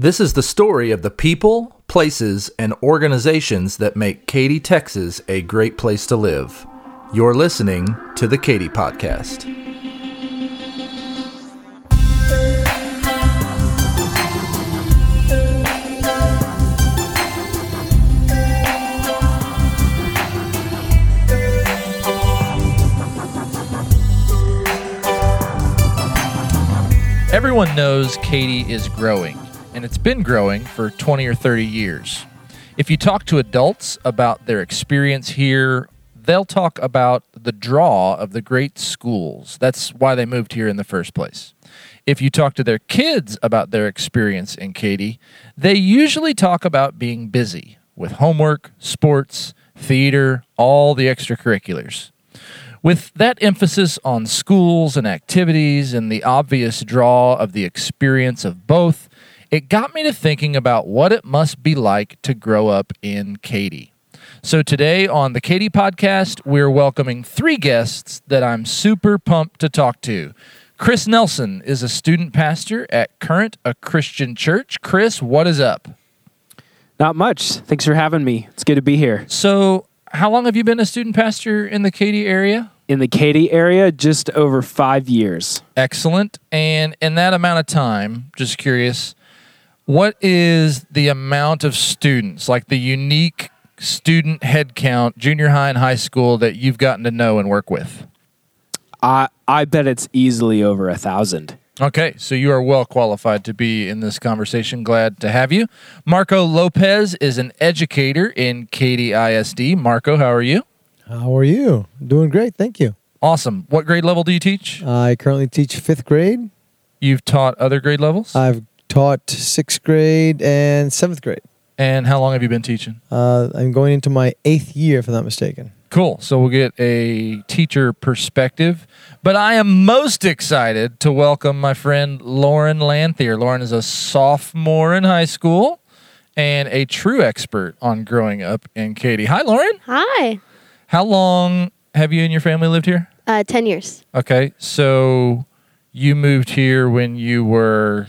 This is the story of the people, places, and organizations that make Katy, Texas a great place to live. You're listening to the Katy Podcast. Everyone knows Katy is growing, and it's been growing for 20 or 30 years. If you talk to adults about their experience here, they'll talk about the draw of the great schools. That's why they moved here in the first place. If you talk to their kids about their experience in Katy, they usually talk about being busy with homework, sports, theater, all the extracurriculars. With that emphasis on schools and activities and the obvious draw of the experience of both, it got me to thinking about what it must be like to grow up in Katy. So today on the Katy podcast, we're welcoming three guests that I'm super pumped to talk to. Chris Nelson is a student pastor at Current, a Christian church. Chris, what is up? Not much. Thanks for having me. It's good to be here. So, how long have you been a student pastor in the Katy area? In the Katy area, just over five years. Excellent. And in that amount of time, just curious, what is the amount of students, like the unique student headcount, junior high and high school, that you've gotten to know and work with? I I bet it's easily over a thousand. Okay, so you are well qualified to be in this conversation. Glad to have you. Marco Lopez is an educator in Katy ISD. Marco, how are you? How are you? Doing great, thank you. Awesome. What grade level do you teach? I currently teach fifth grade. You've taught other grade levels? I've taught sixth grade and seventh grade. and how long have you been teaching? Uh, I'm going into my eighth year, if I'm not mistaken. Cool. So we'll get a teacher perspective. But I am most excited to welcome my friend Lauren Lanthier. Lauren is a sophomore in high school and a true expert on growing up in Katy. Hi, Lauren. Hi. How long have you and your family lived here? Uh, 10 years. Okay. So you moved here when you were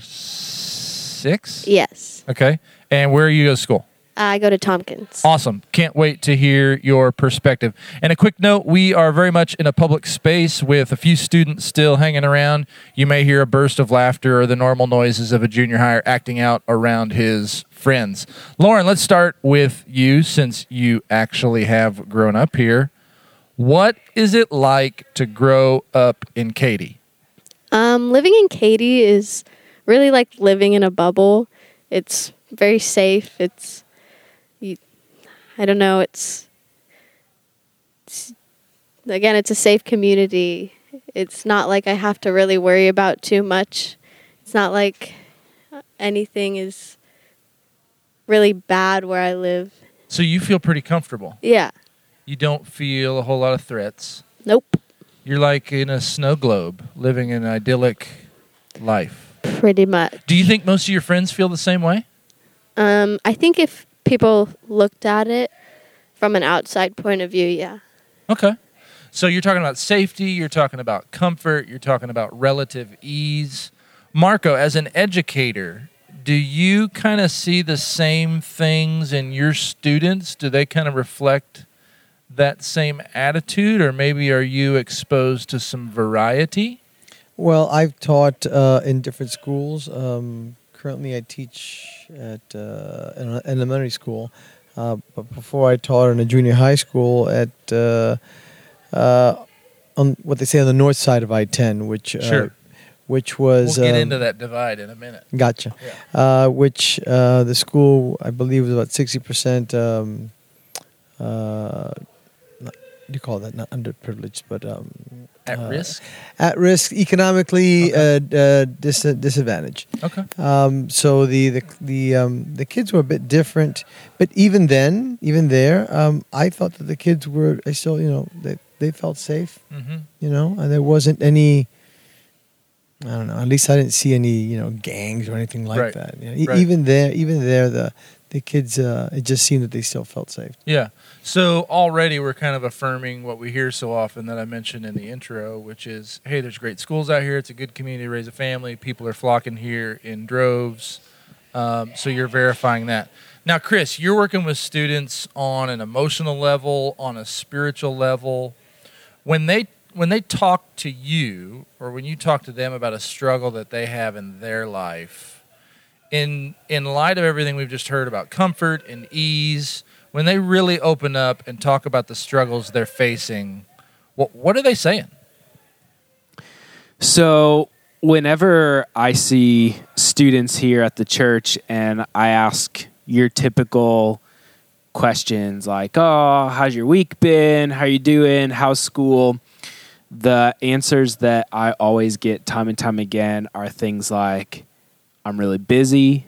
six? Yes. Okay. And where are you go to school? I go to Tompkins. Awesome. Can't wait to hear your perspective. And a quick note we are very much in a public space with a few students still hanging around. You may hear a burst of laughter or the normal noises of a junior hire acting out around his friends. Lauren, let's start with you since you actually have grown up here. What is it like to grow up in Katy? Um, living in Katy is really like living in a bubble. It's very safe. It's, you, I don't know, it's, it's, again, it's a safe community. It's not like I have to really worry about too much. It's not like anything is really bad where I live. So you feel pretty comfortable. Yeah. You don't feel a whole lot of threats. Nope. You're like in a snow globe, living an idyllic life. Pretty much. Do you think most of your friends feel the same way? Um, I think if people looked at it from an outside point of view, yeah. Okay. So you're talking about safety, you're talking about comfort, you're talking about relative ease. Marco, as an educator, do you kind of see the same things in your students? Do they kind of reflect that same attitude, or maybe are you exposed to some variety? Well, I've taught uh, in different schools. Um, currently, I teach at uh, an elementary school, uh, but before I taught in a junior high school at uh, uh, on what they say on the north side of I-10, which uh, Sure. which was we'll get um, into that divide in a minute. Gotcha. Yeah. Uh, which uh, the school, I believe, was about sixty percent. Um, uh, do you call that? Not underprivileged, but um, At uh, risk? At risk, economically uh, uh, dis- disadvantaged. Okay. Um, so the the the um, the kids were a bit different, but even then, even there, um, I thought that the kids were. I still, you know, they they felt safe. Mm-hmm. You know, and there wasn't any. I don't know. At least I didn't see any, you know, gangs or anything like Right. that. You know, Right. Even there, even there, the the kids, uh, it just seemed that they still felt safe. Yeah. So already we're kind of affirming what we hear so often that I mentioned in the intro, which is, hey, there's great schools out here. It's a good community to raise a family. People are flocking here in droves. Um, so you're verifying that. Now, Chris, you're working with students on an emotional level, on a spiritual level. When they when they talk to you, or when you talk to them about a struggle that they have in their life, in in light of everything we've just heard about comfort and ease, when they really open up and talk about the struggles they're facing, what what are they saying? So, whenever I see students here at the church and I ask your typical questions like, "Oh, how's your week been? How you doing? How's school?" The answers that I always get time and time again are things like, "I'm really busy.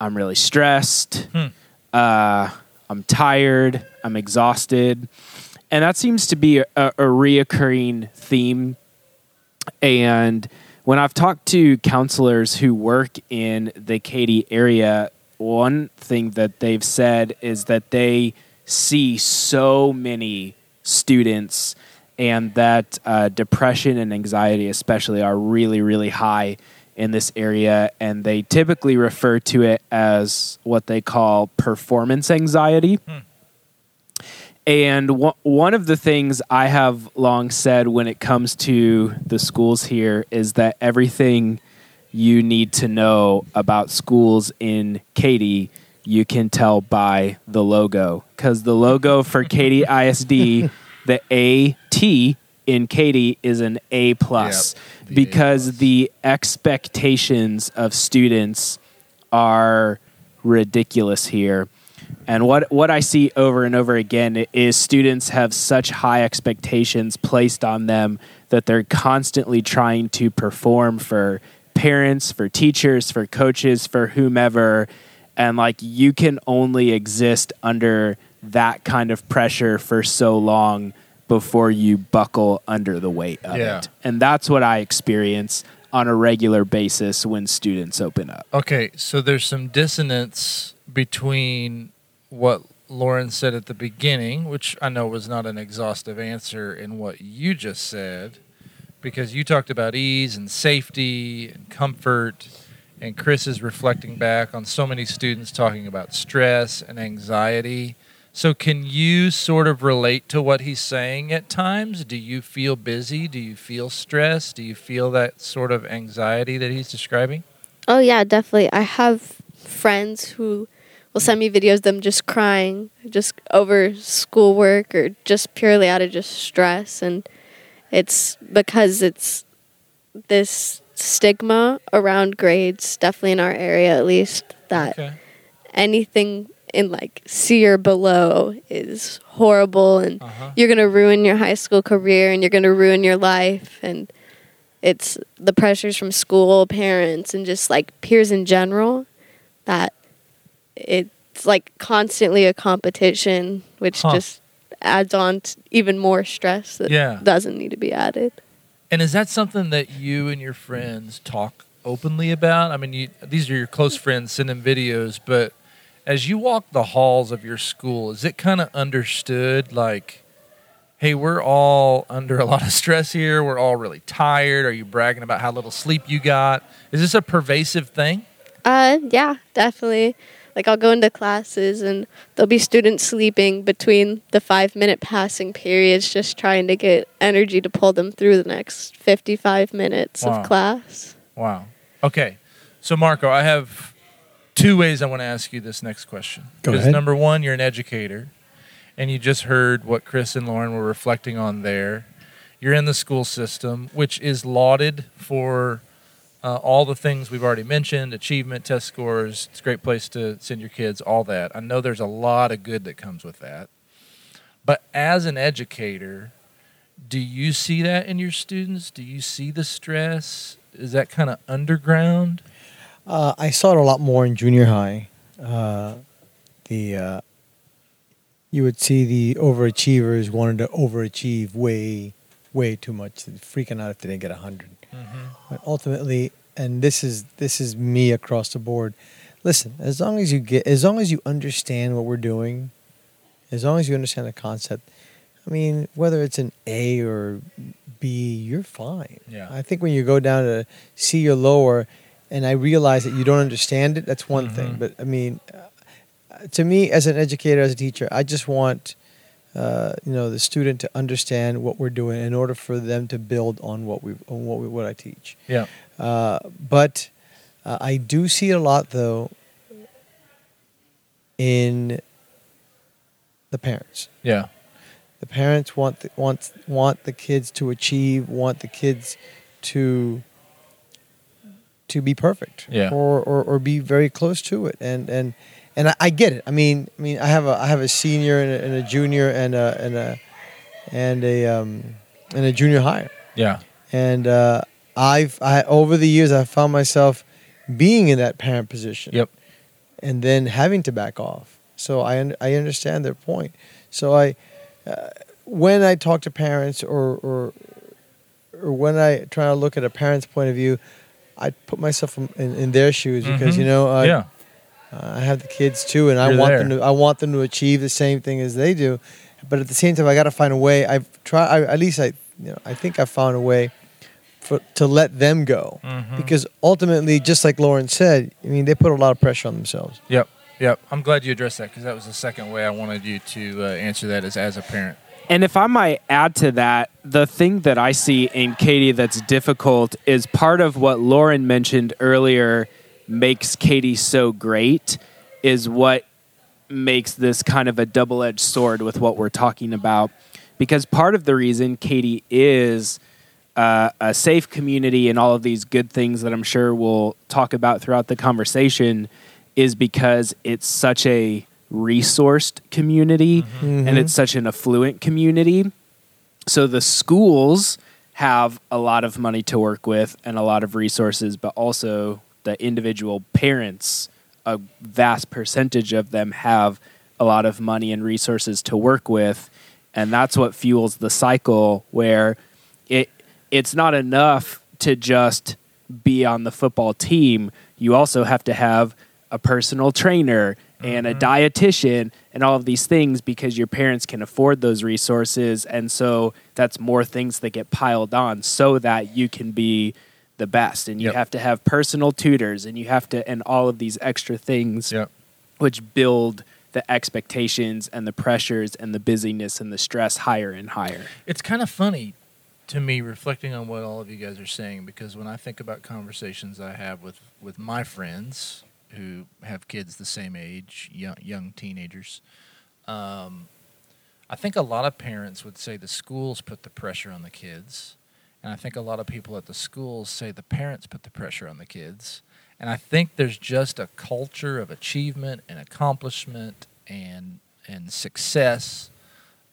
I'm really stressed. Hmm. Uh, I'm tired. I'm exhausted." And that seems to be a, a reoccurring theme and when I've talked to counselors who work in the Katy area, one thing that they've said is that they see so many students and that uh, depression and anxiety, especially, are really, really high in this area. And they typically refer to it as what they call performance anxiety. And one one of the things I have long said when it comes to the schools here is that everything you need to know about schools in Katy, you can tell by the logo. Because the logo for Katy ISD, the A T in Katy is an A plus. Yep, the A because the expectations of students are ridiculous here. And what what I see over and over again is students have such high expectations placed on them that they're constantly trying to perform for parents, for teachers, for coaches, for whomever. And like you can only exist under that kind of pressure for so long before you buckle under the weight of Yeah. it. And that's what I experience on a regular basis when students open up. Okay, so there's some dissonance between what Lauren said at the beginning, which I know was not an exhaustive answer, and what you just said, because you talked about ease and safety and comfort, and Chris is reflecting back on so many students talking about stress and anxiety. So, can you sort of relate to what he's saying at times? Do you feel busy? Do you feel stressed? Do you feel that sort of anxiety that he's describing? Oh yeah, definitely. I have friends who will send me videos of them just crying, just over schoolwork or just purely out of just stress and it's because it's this stigma around grades, definitely in our area at least, that Okay. anything in like C or below is horrible and Uh-huh. you're going to ruin your high school career and you're going to ruin your life and it's the pressures from school parents and just like peers in general that it's like constantly a competition which Huh. just adds on to even more stress that Yeah. doesn't need to be added And is that something that you and your friends talk openly about? I mean, you, these are your close friends sending videos, but as you walk the halls of your school, is it kind of understood like, hey, we're all under a lot of stress here. We're all really tired. Are you bragging about how little sleep you got? Is this a pervasive thing? Uh, yeah, definitely. Like I'll go into classes and there'll be students sleeping between the five minute passing periods, just trying to get energy to pull them through the next fifty-five minutes Wow. of class. Wow. Okay. So, Marco, I have two ways I want to ask you this next question. Go Because ahead. number one, you're an educator, and you just heard what Chris and Lauren were reflecting on there. You're in the school system, which is lauded for uh, all the things we've already mentioned achievement, test scores. It's a great place to send your kids, all that. I know there's a lot of good that comes with that. But as an educator, do you see that in your students? Do you see the stress? Is that kind of underground? Uh, I saw it a lot more in junior high. Uh, the uh, you would see the overachievers wanted to overachieve way, way too much, freaking out if they didn't get a 100 But ultimately, and this is this is me across the board. Listen, as long as you get, as long as you understand what we're doing, as long as you understand the concept, I mean, whether it's an A or B, you're fine. Yeah. I think when you go down to C or lower, and I realize that you don't understand it, that's one thing. Mhm. But I mean, uh, to me, as an educator, as a teacher, I just want uh, you know the student to understand what we're doing in order for them to build on what we on what we, what I teach. Yeah. Uh, but uh, I do see it a lot though in the parents. Yeah. The parents want the, want want the kids to achieve, want the kids to to be perfect, Yeah. or, or or be very close to it, and and and I, I get it. I mean, I mean, I have a I have a senior and a, and a junior and a and a and a um and a junior higher, Yeah. and uh, I've I over the years I've found myself being in that parent position Yep. and then having to back off. So I un- I understand their point. So I uh, when I talk to parents or or or when I try to look at a parent's point of view, I put myself in, in, their shoes because Mhm. you know I, yeah. I have the kids too, and I You're want there. them to I want them to achieve the same thing as they do. But at the same time, I got to find a way. I've tried. I, at least I you know I think I found a way for to let them go Mhm. because ultimately, just like Lauren said, I mean they put a lot of pressure on themselves. Yep. Yep. I'm glad you addressed that because that was the second way I wanted you to uh, answer that is as a parent. And if I might add to that, the thing that I see in Katy that's difficult is part of what Lauren mentioned earlier makes Katy so great is what makes this kind of a double edged sword with what we're talking about. Because part of the reason Katy is uh, a safe community and all of these good things that I'm sure we'll talk about throughout the conversation is because it's such a resourced community and Mhm. it's such an affluent community. So the schools have a lot of money to work with and a lot of resources, but also the individual parents, a vast percentage of them have a lot of money and resources to work with. And that's what fuels the cycle where it it's not enough to just be on the football team. You also have to have a personal trainer and a mm-hmm. dietitian and all of these things because your parents can afford those resources and so that's more things that get piled on so that you can be the best and you Yep. have to have personal tutors and you have to and all of these extra things Yep. which build the expectations and the pressures and the busyness and the stress higher and higher. It's kind of funny to me reflecting on what all of you guys are saying because when I think about conversations I have with with my friends who have kids the same age, young, young teenagers, um, I think a lot of parents would say the schools put the pressure on the kids, and I think a lot of people at the schools say the parents put the pressure on the kids. And I think there's just a culture of achievement and accomplishment and and success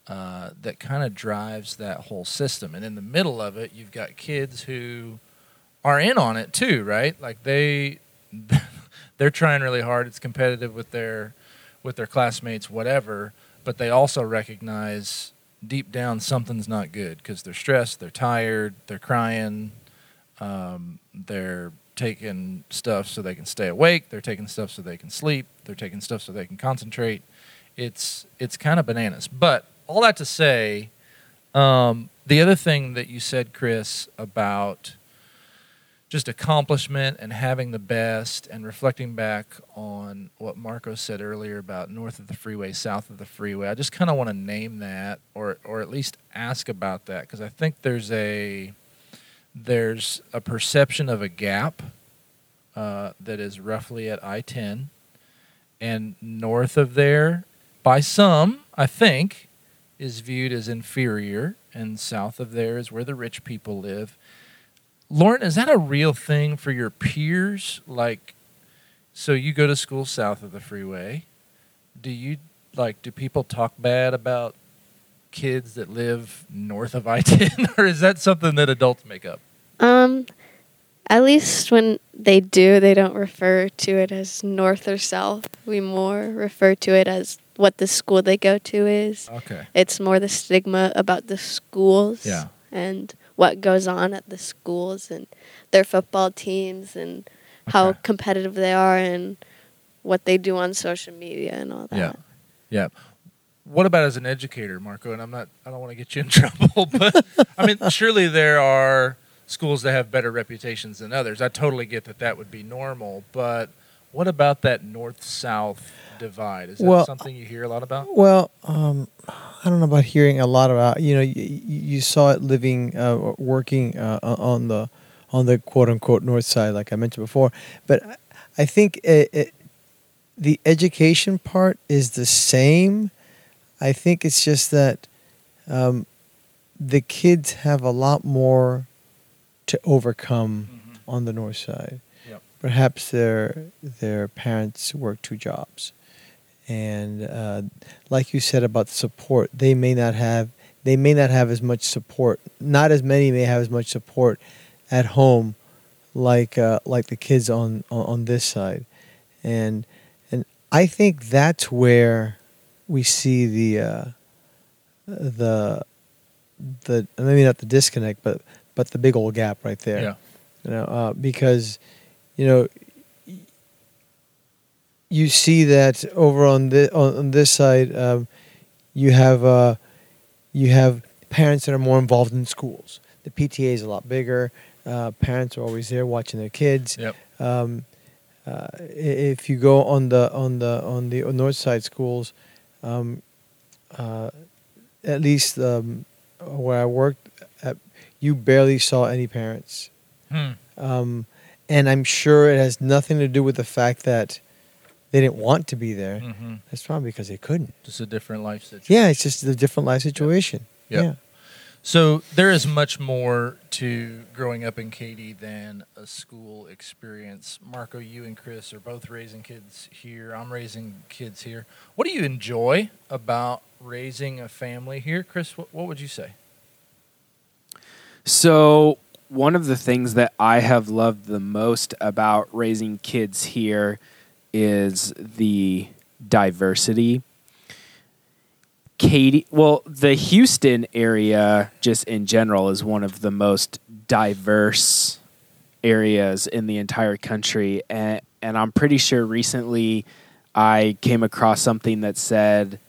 uh, that kind of drives that whole system. And in the middle of it, you've got kids who are in on it too, right? Like they they're trying really hard. It's competitive with their with their classmates, whatever. But they also recognize deep down something's not good because they're stressed, they're tired, they're crying, um, they're taking stuff so they can stay awake, they're taking stuff so they can sleep, they're taking stuff so they can concentrate. It's it's kind of bananas. But all that to say, um, the other thing that you said, Chris, about just accomplishment and having the best and reflecting back on what Marco said earlier about north of the freeway, south of the freeway. I just kind of want to name that or or at least ask about that because I think there's a there's a perception of a gap uh, that is roughly at I-10 and north of there by some, I think, is viewed as inferior and south of there is where the rich people live. Lauren, is that a real thing for your peers? Like, so you go to school south of the freeway. Do you like? Do people talk bad about kids that live north of I ten, or is that something that adults make up? Um, at least when they do, they don't refer to it as north or south. We more refer to it as what the school they go to is. Okay. It's more the stigma about the schools Yeah. and what goes on at the schools and their football teams and how competitive they are and what they do on social media and all that. Yeah. Yeah. What about as an educator, Marco? And I'm not. I don't want to get you in trouble, but I mean, surely there are schools that have better reputations than others. I totally get that that would be normal, but what about that north south divide? Is that Well, something you hear a lot about? Well, um, I don't know about hearing a lot about. You know, you, you saw it living, uh, working uh, on the on the quote unquote north side, like I mentioned before. But I- think it, it, the education part is the same. I think it's just that um, the kids have a lot more to overcome on the north side. Perhaps their their parents work two jobs, and uh, like you said about support, they may not have they may not have as much support. Not as many may have as much support at home, like uh, like the kids on, on on this side, and and I think that's where we see the uh, the the maybe not the disconnect, but but the big old gap right there. Yeah. You know, uh, because you know you see that over on the on, this side, um, you have uh, you have parents that are more involved in schools. The PTA is a lot bigger. Uh, parents are always there watching their kids. Yep. Um, uh, if you go on the on the on the north side schools, um, uh, at least um, where I worked, at, you barely saw any parents. Hmm. And I'm sure it has nothing to do with the fact that they didn't want to be there. hmm It's probably because they couldn't. Just a different life situation. Yeah, it's just a different life situation. Yep. Yeah. So there is much more to growing up in Katy than a school experience. Marco, you and Chris are both raising kids here. I'm raising kids here. What do you enjoy about raising a family here, Chris? What, what would you say? So, one of the things that I have loved the most about raising kids here is the diversity. Katy, well, the Houston area, just in general, is one of the most diverse areas in the entire country. And, and I'm pretty sure recently I came across something that said,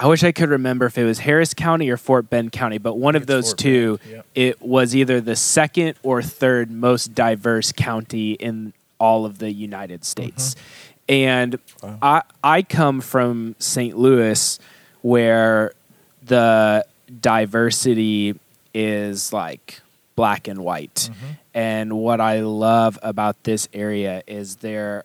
I wish I could remember if it was Harris County or Fort Bend County, but one of those Fort two, yep. it was either the second or third most diverse county in all of the United States. Mm-hmm. And Wow. I I come from St. Louis where the diversity is like black and white. Mm-hmm. And what I love about this area is there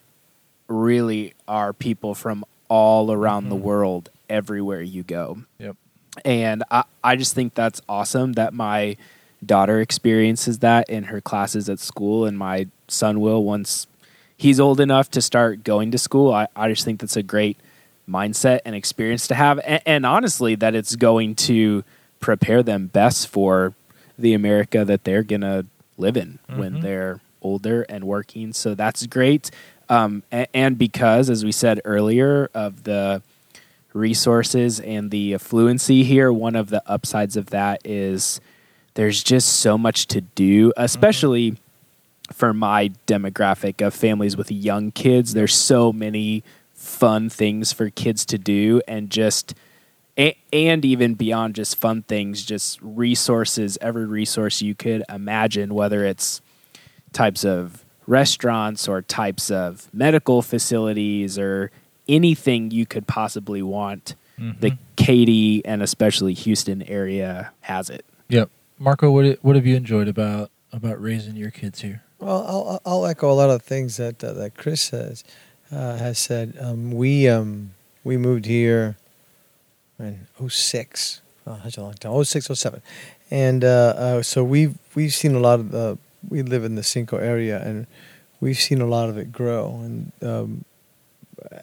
really are people from all around the mm-hmm. world everywhere you go. Yep. And I, I just think that's awesome that my daughter experiences that in her classes at school, and my son will once he's old enough to start going to school. I, I just think that's a great mindset and experience to have. And, and honestly, that it's going to prepare them best for the America that they're going to live in when Mhm. they're older and working. So that's great. Um, and, and because, as we said earlier, of the resources and the affluency here, one of the upsides of that is there's just so much to do, mm-hmm. especially for my demographic of families with young kids. There's so many fun things for kids to do, and just a- and even beyond just fun things, just resources, every resource you could imagine, whether it's types of restaurants or types of medical facilities or anything you could possibly want. The Mhm. Katy and especially Houston area has it. Yep. Marco, what what have you enjoyed about about raising your kids here? Well, I'll, I'll echo a lot of things that uh, that Chris has uh, has said. Um, we um, we moved here in 06. Oh, that's a long time. 06, 07. And uh, uh, so we've we've seen a lot of the. We live in the Cinco area, and we've seen a lot of it grow. And um,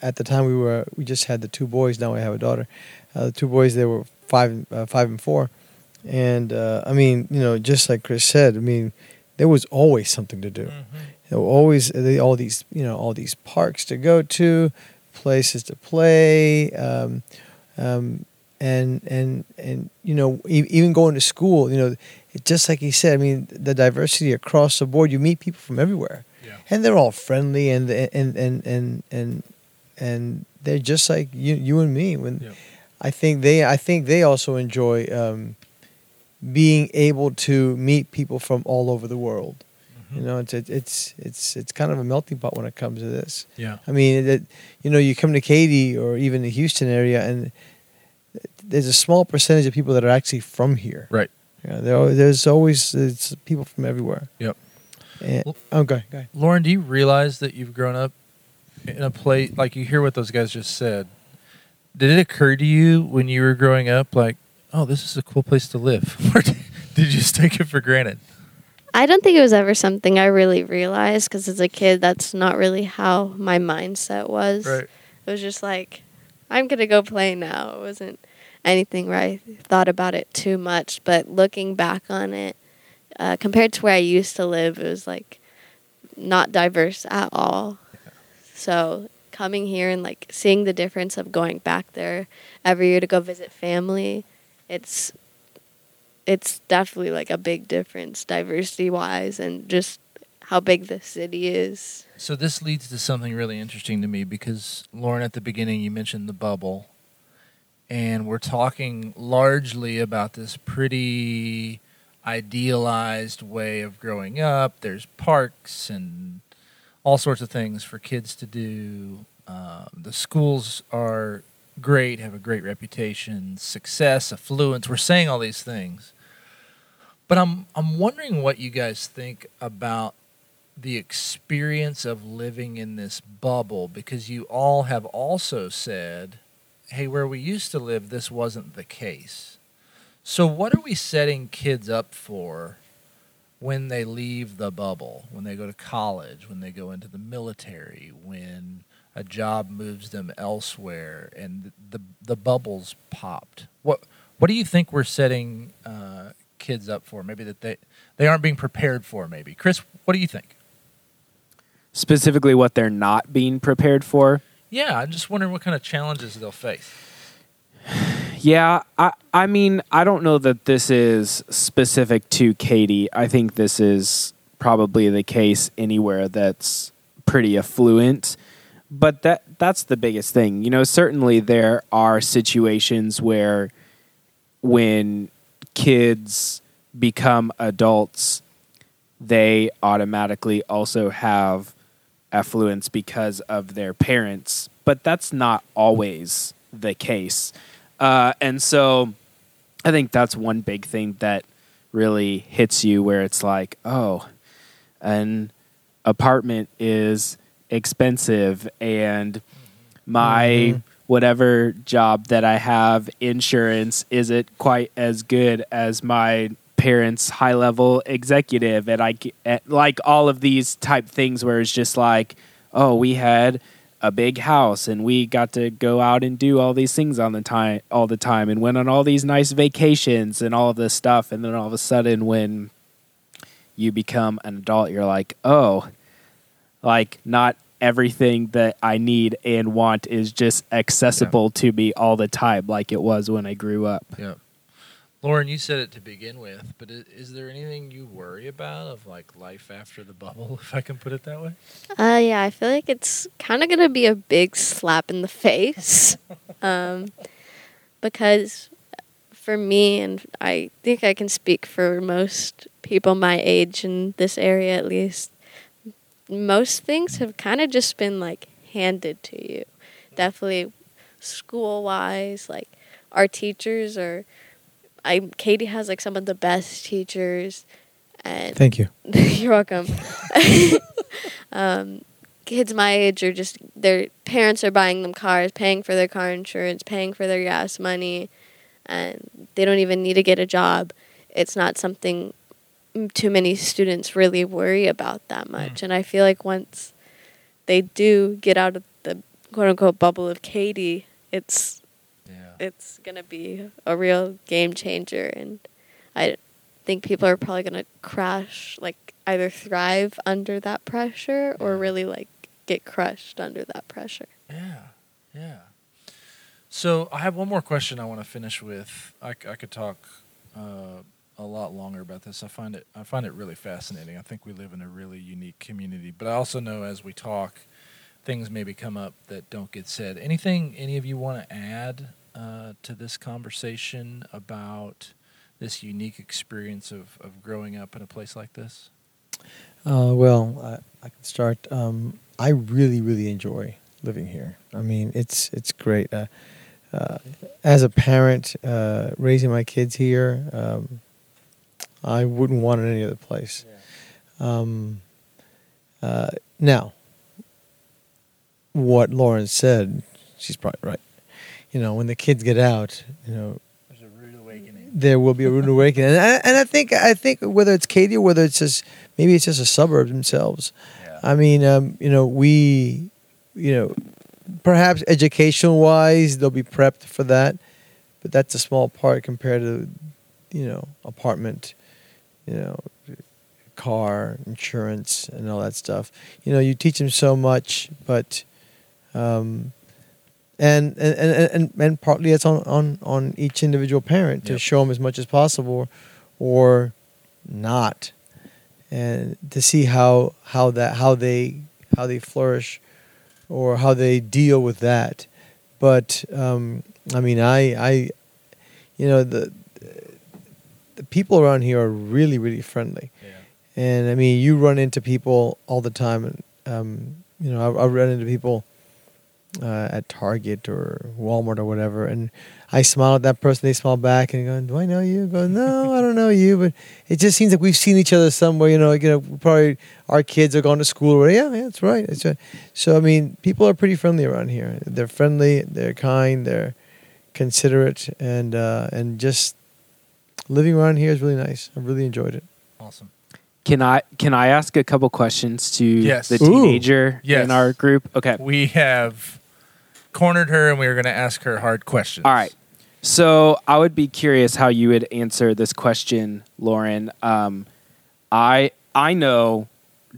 at the time, we were we just had the two boys. Now we have a daughter. Uh, the two boys they were five uh, five and four, and uh, I mean you know just like Chris said, I mean there was always something to do. There were always they, all these you know all these parks to go to, places to play, um, um, and and and you know e- even going to school. You know, it, just like he said. I mean, the diversity across the board. You meet people from everywhere, Yeah. and they're all friendly and and and and and and they're just like you you and me. When Yep. I think they I think they also enjoy. Um, being able to meet people from all over the world. Mm-hmm. You know, it's it's it's it's it's kind of a melting pot when it comes to this. Yeah. I mean, it, you know, you come to Katy or even the Houston area, and there's a small percentage of people that are actually from here. Right. Yeah, there's always it's people from everywhere. Yep. And, Well- oh, go ahead, go ahead. Lauren, do you realize that you've grown up in a place like you hear what those guys just said? Did it occur to you when you were growing up, like, oh, this is a cool place to live, or did you just take it for granted? I don't think it was ever something I really realized because as a kid, that's not really how my mindset was. It was just like, I'm going to go play now. It wasn't anything where I thought about it too much. But looking back on it, uh, compared to where I used to live, it was like not diverse at all. So coming here and like seeing the difference of going back there every year to go visit family, it's it's definitely like a big difference diversity wise and just how big the city is. So this leads to something really interesting to me because Lauren, at the beginning, you mentioned the bubble, and we're talking largely about this pretty idealized way of growing up. There's parks and all sorts of things for kids to do. Um, the schools are great, have a great reputation, success, affluence. We're saying all these things, but I'm I'm wondering what you guys think about the experience of living in this bubble because you all have also said, hey, where we used to live, this wasn't the case. So, what are we setting kids up for when they leave the bubble, when they go to college, when they go into the military, when a job moves them elsewhere and the, the bubble's popped? What, what do you think we're setting uh, kids up for? Maybe that they, they aren't being prepared for, maybe. Chris, what do you think? Specifically, what they're not being prepared for. Yeah, I'm just wondering what kind of challenges they'll face. Yeah, I I mean, I don't know that this is specific to Katy. I think this is probably the case anywhere that's pretty affluent. But that that's the biggest thing. You know, certainly there are situations where when kids become adults, they automatically also have affluence because of their parents. But that's not always the case. Uh, and so I think that's one big thing that really hits you where it's like, oh, an apartment is expensive and my whatever job that I have, insurance isn't quite as good as my parents' high level executive. And I eh, like all of these type things where it's just like, oh, we had a big house and we got to go out and do all these things on the time all the time and went on all these nice vacations and all of this stuff and then all of a sudden when you become an adult you're like oh like not everything that i need and want is just accessible to me all the time like it was when i grew up Yeah. Lauren, you said it to begin with, but is, is there anything you worry about of like life after the bubble, if I can put it that way? Uh, yeah, I feel like it's kind of gonna be a big slap in the face, um, because for me, and I think I can speak for most people my age in this area at least, most things have kind of just been like handed to you. Definitely school wise, like our teachers are. I Katy has like some of the best teachers, and Thank you. you're welcome. um, kids my age are just their parents are buying them cars, paying for their car insurance, paying for their gas money, and they don't even need to get a job. It's not something mm, too many students really worry about that much. And I feel like once they do get out of the quote unquote bubble of Katy, it's. It's gonna be a real game changer and i think people are probably gonna crash like either thrive under that pressure or Yeah. really like get crushed under that pressure Yeah. Yeah. So I have one more question I want to finish with. I, I could talk uh, a lot longer about this. I find it I find it really fascinating. I think we live in a really unique community, but I also know as we talk, things maybe come up that don't get said. Anything any of you want to add uh, to this conversation about this unique experience of, of growing up in a place like this? Uh, well, I, I can start. Um, I really, really enjoy living here. I mean, it's it's great. Uh, uh, as a parent, uh, raising my kids here, um, I wouldn't want it any other place. Um, uh, now, what Lauren said, she's probably right. You know, when the kids get out, you know, There's a rude awakening. there will be a rude awakening, and I, and I think I think whether it's Katy or whether it's just maybe it's just a suburb themselves. Yeah. I mean, um, you know, we, you know, perhaps educational wise they'll be prepped for that, but that's a small part compared to, you know, apartment, you know, car insurance and all that stuff. You know, you teach them so much, but, um, and and and and, and partly it's on on on each individual parent to Yep. show them as much as possible, or not and to see how how that how they how they flourish or how they deal with that but um i mean i i you know the the people around here are really really friendly Yeah. and i mean you run into people all the time and um you know i, I run into people uh, at Target or Walmart or whatever, and I smile at that person, they smile back, and go, "Do I know you?" Go, "No, I don't know you," but it just seems like we've seen each other somewhere. You know, like, you know, probably our kids are going to school. Or, yeah, yeah, that's right. That's right. So I mean, people are pretty friendly around here. They're friendly, they're kind, they're considerate, and uh, and just living around here is really nice. I really enjoyed it. Awesome. Can I can I ask a couple questions to Yes. the Ooh. teenager Yes. in our group? Okay. We have cornered her and we were going to ask her hard questions. All right. So I would be curious how you would answer this question, Lauren. Um, I I know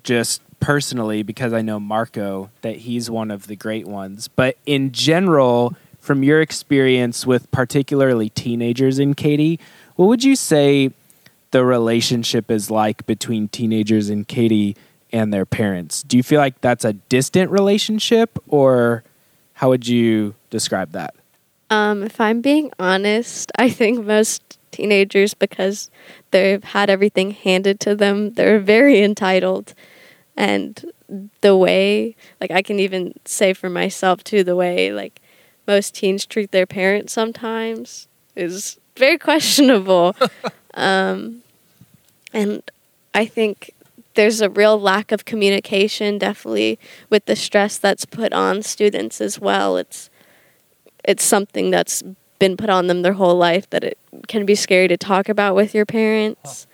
just personally because I know Marco that he's one of the great ones. But in general, from your experience with particularly teenagers in Katy, what would you say the relationship is like between teenagers in Katy and their parents? Do you feel like that's a distant relationship, or how would you describe that? Um, if I'm being honest, I think most teenagers, because they've had everything handed to them, they're very entitled. And the way, like, I can even say for myself too, the way, like, most teens treat their parents sometimes is very questionable. um, and I think there's a real lack of communication, definitely, with the stress that's put on students as well. It's it's something that's been put on them their whole life that it can be scary to talk about with your parents.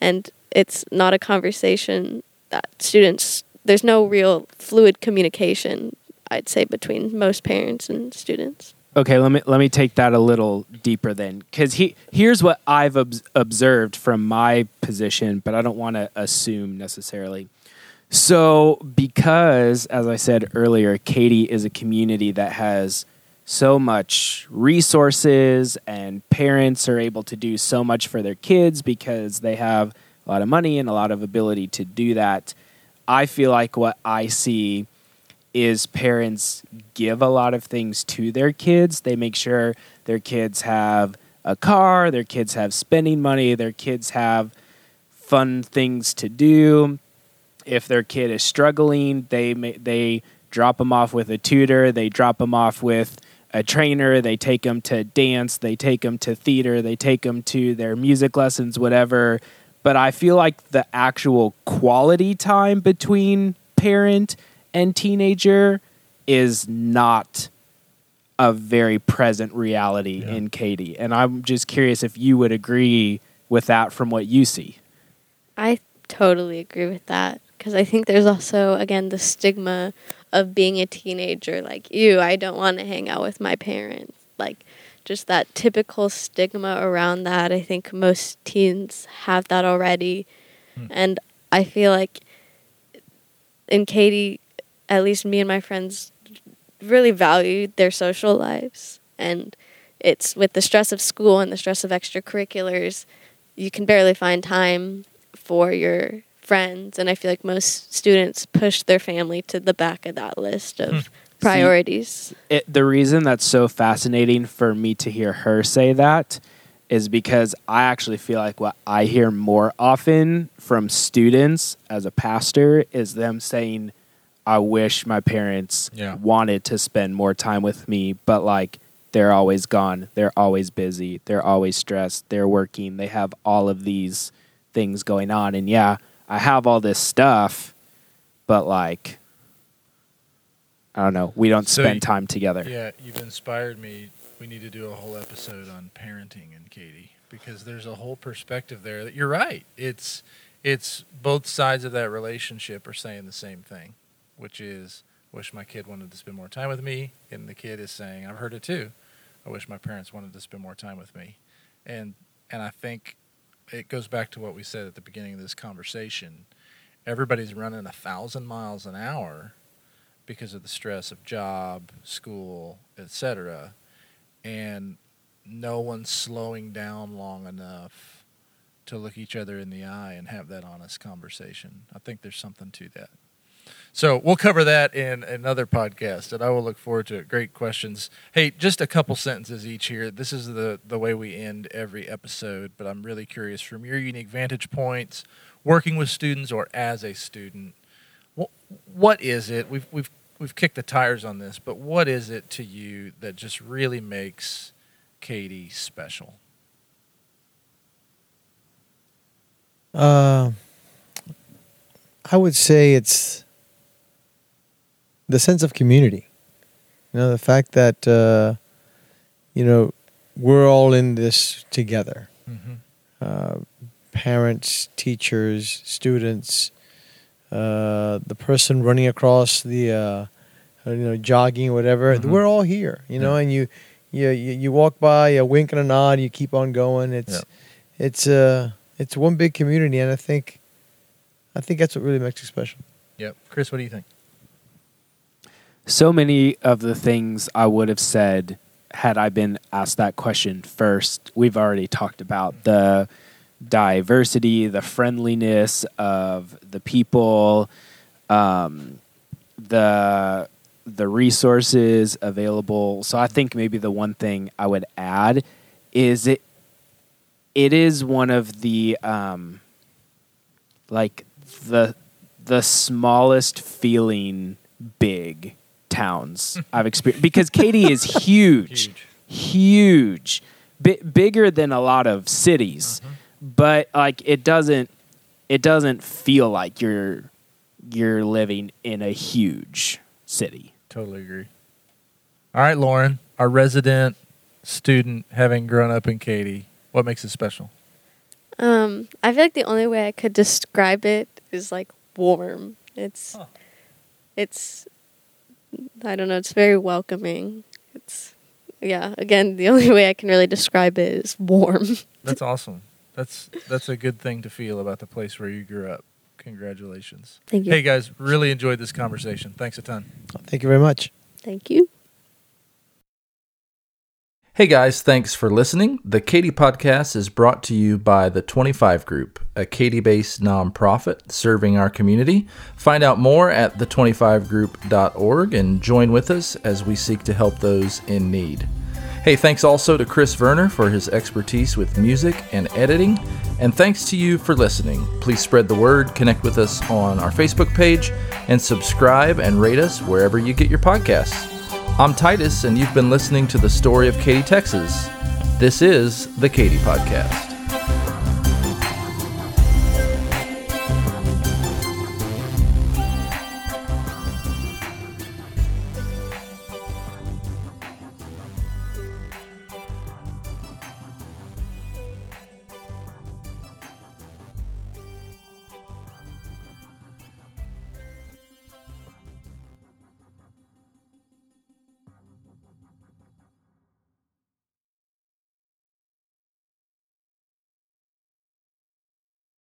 And it's not a conversation that students there's no real fluid communication i'd say between most parents and students Okay, let me let me take that a little deeper then, because he here's what I've obs- observed from my position, but I don't want to assume necessarily. So, because as I said earlier, Katy is a community that has so much resources, and parents are able to do so much for their kids because they have a lot of money and a lot of ability to do that. I feel like what I see is parents give a lot of things to their kids. They make sure their kids have a car, their kids have spending money, their kids have fun things to do. If their kid is struggling, they they drop them off with a tutor, they drop them off with a trainer, they take them to dance, they take them to theater, they take them to their music lessons, whatever. But I feel like the actual quality time between parent and teenager is not a very present reality Yeah. in Katy. And I'm just curious if you would agree with that from what you see. i totally agree with that because i think there's also again the stigma of being a teenager like you i don't want to hang out with my parents like just that typical stigma around that i think most teens have that already Hmm. and i feel like in katy at least me and my friends really valued their social lives. And it's with the stress of school and the stress of extracurriculars you can barely find time for your friends. And i feel like most students push their family to the back of that list of hmm. priorities. It, the reason that's so fascinating for me to hear her say that is because I actually feel like what I hear more often from students as a pastor is them saying, I wish my parents Yeah. wanted to spend more time with me, but like they're always gone. They're always busy. They're always stressed. They're working. They have all of these things going on. And yeah, I have all this stuff, but like, I don't know. We don't So spend y- time together. Yeah, you've inspired me. We need to do a whole episode on parenting and Katy because there's a whole perspective there that you're right. It's it's both sides of that relationship are saying the same thing, which is wish my kid wanted to spend more time with me, and the kid is saying, I've heard it too. I wish my parents wanted to spend more time with me. And and I think it goes back to what we said at the beginning of this conversation. Everybody's running a thousand miles an hour because of the stress of job, school, etc. And no one's slowing down long enough to look each other in the eye and have that honest conversation. I think there's something to that. So we'll cover that in another podcast, and I will look forward to it. Great questions. Hey, just a couple sentences each here. This is the the way we end every episode, but I'm really curious from your unique vantage points, working with students or as a student. What what is it? We've we've we've kicked the tires on this, but what is it to you that just really makes Katy special? Uh, I would say it's the sense of community. You know, the fact that uh, you know we're all in this together. Mm-hmm. Uh, parents, teachers, students, uh, the person running across the, uh, you know, jogging, whatever. Mhm. We're all here, you know, Yeah. and you, you, you, you walk by, you wink and a nod, you keep on going. It's, Yeah. it's, uh, it's one big community, and I think, I think that's what really makes it special. Yep. Chris, what do you think? So many of the things I would have said had I been asked that question first. We've already talked about the diversity, the friendliness of the people, um, the the resources available. So I think maybe the one thing I would add is it it is one of the um, like the the smallest feeling big towns I've experienced because Katy is huge, huge, Bi- bigger than a lot of cities, but like it doesn't it doesn't feel like you're you're living in a huge city. Totally agree. All right, Lauren, our resident student, having grown up in Katy, what makes it special? Um, I feel like the only way I could describe it is like warm. It's, Huh. it's, I don't know. It's very welcoming. It's, yeah. Again, the only way I can really describe it is warm. That's awesome. That's that's a good thing to feel about the place where you grew up. Congratulations. Thank you. Hey guys, really enjoyed this conversation. Thanks a ton. Thank you very much. Thank you. Hey guys, thanks for listening. The Katy Podcast is brought to you by the 25 Group, a Katy based nonprofit serving our community. Find out more at the25group.org and join with us as we seek to help those in need. Hey, thanks also to Chris Werner for his expertise with music and editing. And thanks to you for listening. Please spread the word, connect with us on our Facebook page, and subscribe and rate us wherever you get your podcasts. I'm Titus, and you've been listening to the story of Katy, Texas. This is the Katy Podcast.